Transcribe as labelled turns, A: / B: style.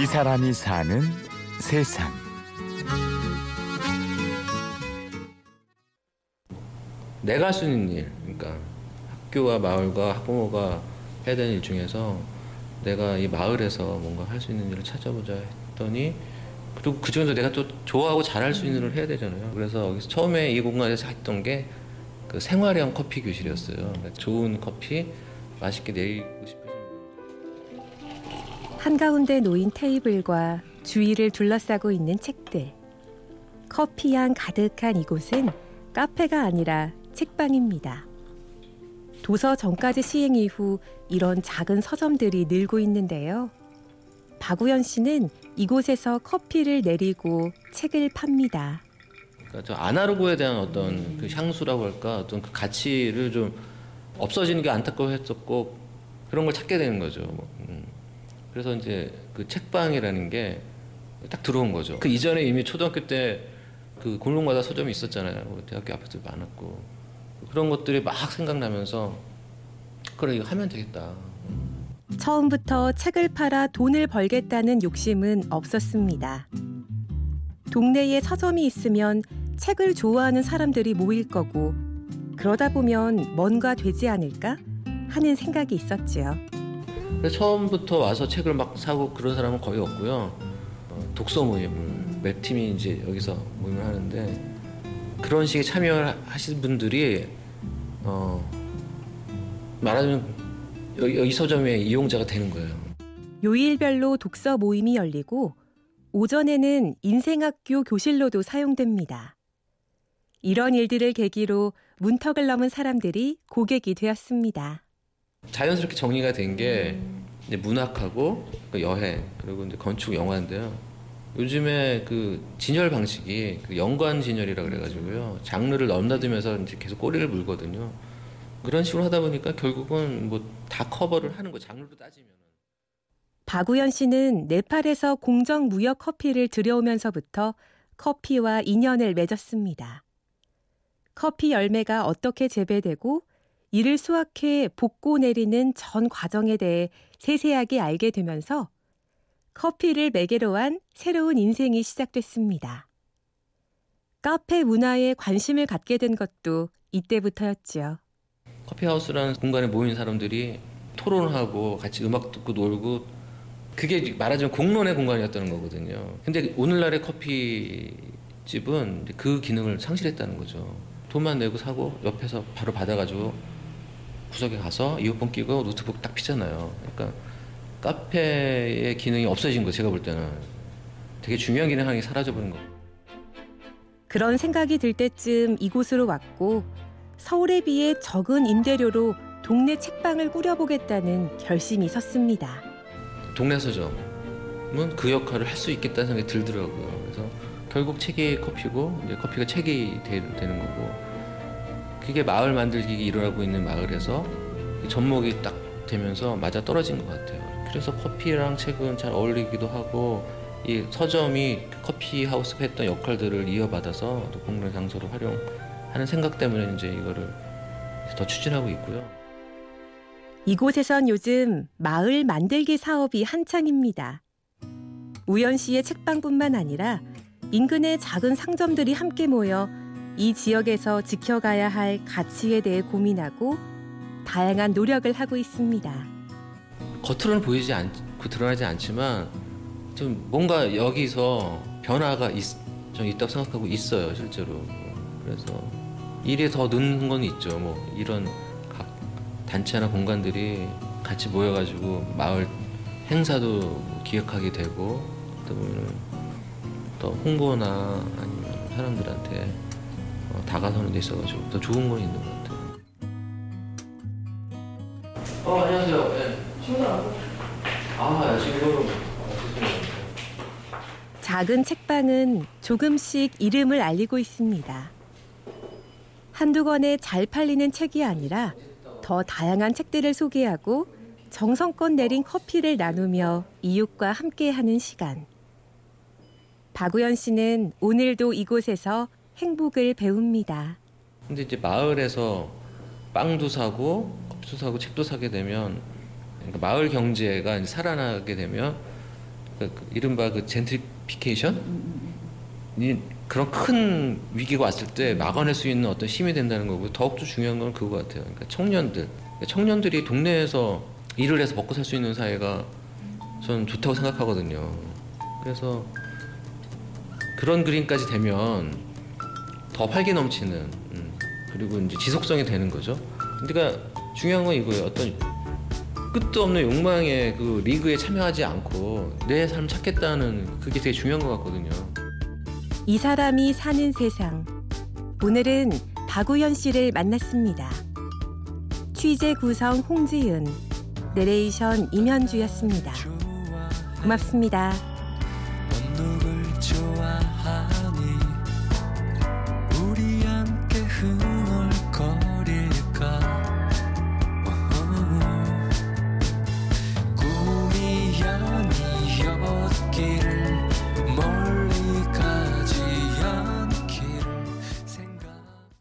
A: 이 사람이 사는 세상.
B: 내가 있는 일, 그러니까 학교와 마을과 학부모가 해야 되는 일 중에서 내가 이 마을에서 뭔가 할 수 있는 일을 찾아보자 했더니 그리고 그 중에서 내가 또 좋아하고 잘할 수 있는 일을 해야 되잖아요. 그래서 여기서 처음에 이 공간에서 했던 게 그 생활형 커피 교실이었어요. 그러니까 좋은 커피 맛있게 내리고 분.
C: 한가운데 놓인 테이블과 주위를 둘러싸고 있는 책들. 커피향 가득한 이곳은 카페가 아니라 책방입니다. 도서 전까지 시행 이후 이런 작은 서점들이 늘고 있는데요. 박우현 씨는 이곳에서 커피를 내리고 책을 팝니다.
B: 그러니까 저 아날로그에 대한 어떤 그 향수라고 할까 어떤 그 가치를 좀 없어지는 게 안타까워했었고 그런 걸 찾게 되는 거죠. 뭐, 음. 그래서 이제 그 책방이라는 게 딱 들어온 거죠. 그 이전에 이미 초등학교 때 그 골목마다 서점이 있었잖아요. 뭐 대학교 앞에도 많았고 그런 것들이 막 생각나면서 그래 이거 하면 되겠다.
C: 처음부터 책을 팔아 돈을 벌겠다는 욕심은 없었습니다. 동네에 서점이 있으면 책을 좋아하는 사람들이 모일 거고 그러다 보면 뭔가 되지 않을까 하는 생각이 있었지요.
B: 처음부터 와서 책을 막 사고 그런 사람은 거의 없고요. 어, 독서 모임을 몇 팀이 이제 여기서 모임을 하는데 그런 식의 참여를 하신 분들이 어, 말하자면 여기, 이 서점의 이용자가 되는 거예요.
C: 요일별로 독서 모임이 열리고 오전에는 인생학교 교실로도 사용됩니다. 이런 일들을 계기로 문턱을 넘은 사람들이 고객이 되었습니다.
B: 자연스럽게 정리가 된게 문학하고 그 여행 그리고 이제 건축 영화인데요. 요즘에 그 진열 방식이 그 연관 진열이라 그래가지고요 장르를 넘나들면서 이제 계속 꼬리를 물거든요. 그런 식으로 하다 보니까 결국은 뭐 다 커버를 하는 거 장르로 따지면.
C: 박우현 씨는 네팔에서 공정 무역 커피를 들여오면서부터 커피와 인연을 맺었습니다. 커피 열매가 어떻게 재배되고 이를 수확해 볶고 내리는 전 과정에 대해 세세하게 알게 되면서 커피를 매개로 한 새로운 인생이 시작됐습니다. 카페 문화에 관심을 갖게 된 것도 이때부터였지요.
B: 커피하우스라는 공간에 모인 사람들이 토론하고 같이 음악 듣고 놀고 그게 말하자면 공론의 공간이었다는 거거든요. 근데 오늘날의 커피집은 그 기능을 상실했다는 거죠. 돈만 내고 사고 옆에서 바로 받아가지고 구석에 가서 이어폰 끼고 노트북 딱 피잖아요. 그러니까 카페의 기능이 없어진 거 제가 볼 때는 되게 중요한 기능 하나 사라져버린 거.
C: 그런 생각이 들 때쯤 이곳으로 왔고 서울에 비해 적은 임대료로 동네 책방을 꾸려보겠다는 결심이 섰습니다.
B: 동네 서점은 그 역할을 할 수 있겠다는 생각이 들더라고요. 그래서 결국 책이 커피고 이제 커피가 책이 되, 는 거고 그게 마을 만들기 일어나고 있는 마을에서 접목이 딱 되면서 맞아 떨어진 것 같아요. 그래서 커피랑 책은 잘 어울리기도 하고 이 서점이 커피 하우스가 했던 역할들을 이어받아서 또 공공 장소로 활용. 하는 생각 때문에 이제 이거를 더 추진하고 있고요.
C: 이곳에선 요즘 마을 만들기 사업이 한창입니다. 우연 씨의 책방뿐만 아니라 인근의 작은 상점들이 함께 모여 이 지역에서 지켜가야 할 가치에 대해 고민하고 다양한 노력을 하고 있습니다.
B: 겉으로는 보이지 않고 드러나지 않지만 좀 뭔가 여기서 변화가 있, 좀 있다고 생각하고 있어요 실제로. 그래서 일이 더 느는 건 있죠. 뭐 이런 각 단체나 공간들이 같이 모여가지고 마을 행사도 기획하게 되고 또또 홍보나 아니면 사람들한테 어, 다가서는 데 있어가지고 더 좋은 건 있는 것 같아요. 어 안녕하세요. 네. 아 지금
C: 작은 책방은 조금씩 이름을 알리고 있습니다. 한두 권의 잘 팔리는 책이 아니라 더 다양한 책들을 소개하고 정성껏 내린 커피를 나누며 이웃과 함께하는 시간. 박우현 씨는 오늘도 이곳에서 행복을 배웁니다.
B: 근데 이제 마을에서 빵도 사고 커피도 사고 책도 사게 되면 그러니까 마을 경제가 살아나게 되면 그, 그 이른바 그 젠트리피케이션 이 그런 큰 위기가 왔을 때 막아낼 수 있는 어떤 힘이 된다는 거고 더욱더 중요한 건 그거 같아요. 그러니까 청년들, 그러니까 청년들이 동네에서 일을 해서 먹고 살 수 있는 사회가 저는 좋다고 생각하거든요. 그래서 그런 그림까지 되면 더 활기 넘치는 음, 그리고 이제 지속성이 되는 거죠. 그러니까 중요한 건 이거예요. 어떤 끝도 없는 욕망의 그 리그에 참여하지 않고 내 삶 찾겠다는 그게 되게 중요한 것 같거든요.
C: 이 사람이 사는 세상. 오늘은 박우현 씨를 만났습니다. 취재 구성 홍지은, 내레이션 임현주였습니다. 고맙습니다.
D: 넌 누굴 좋아하니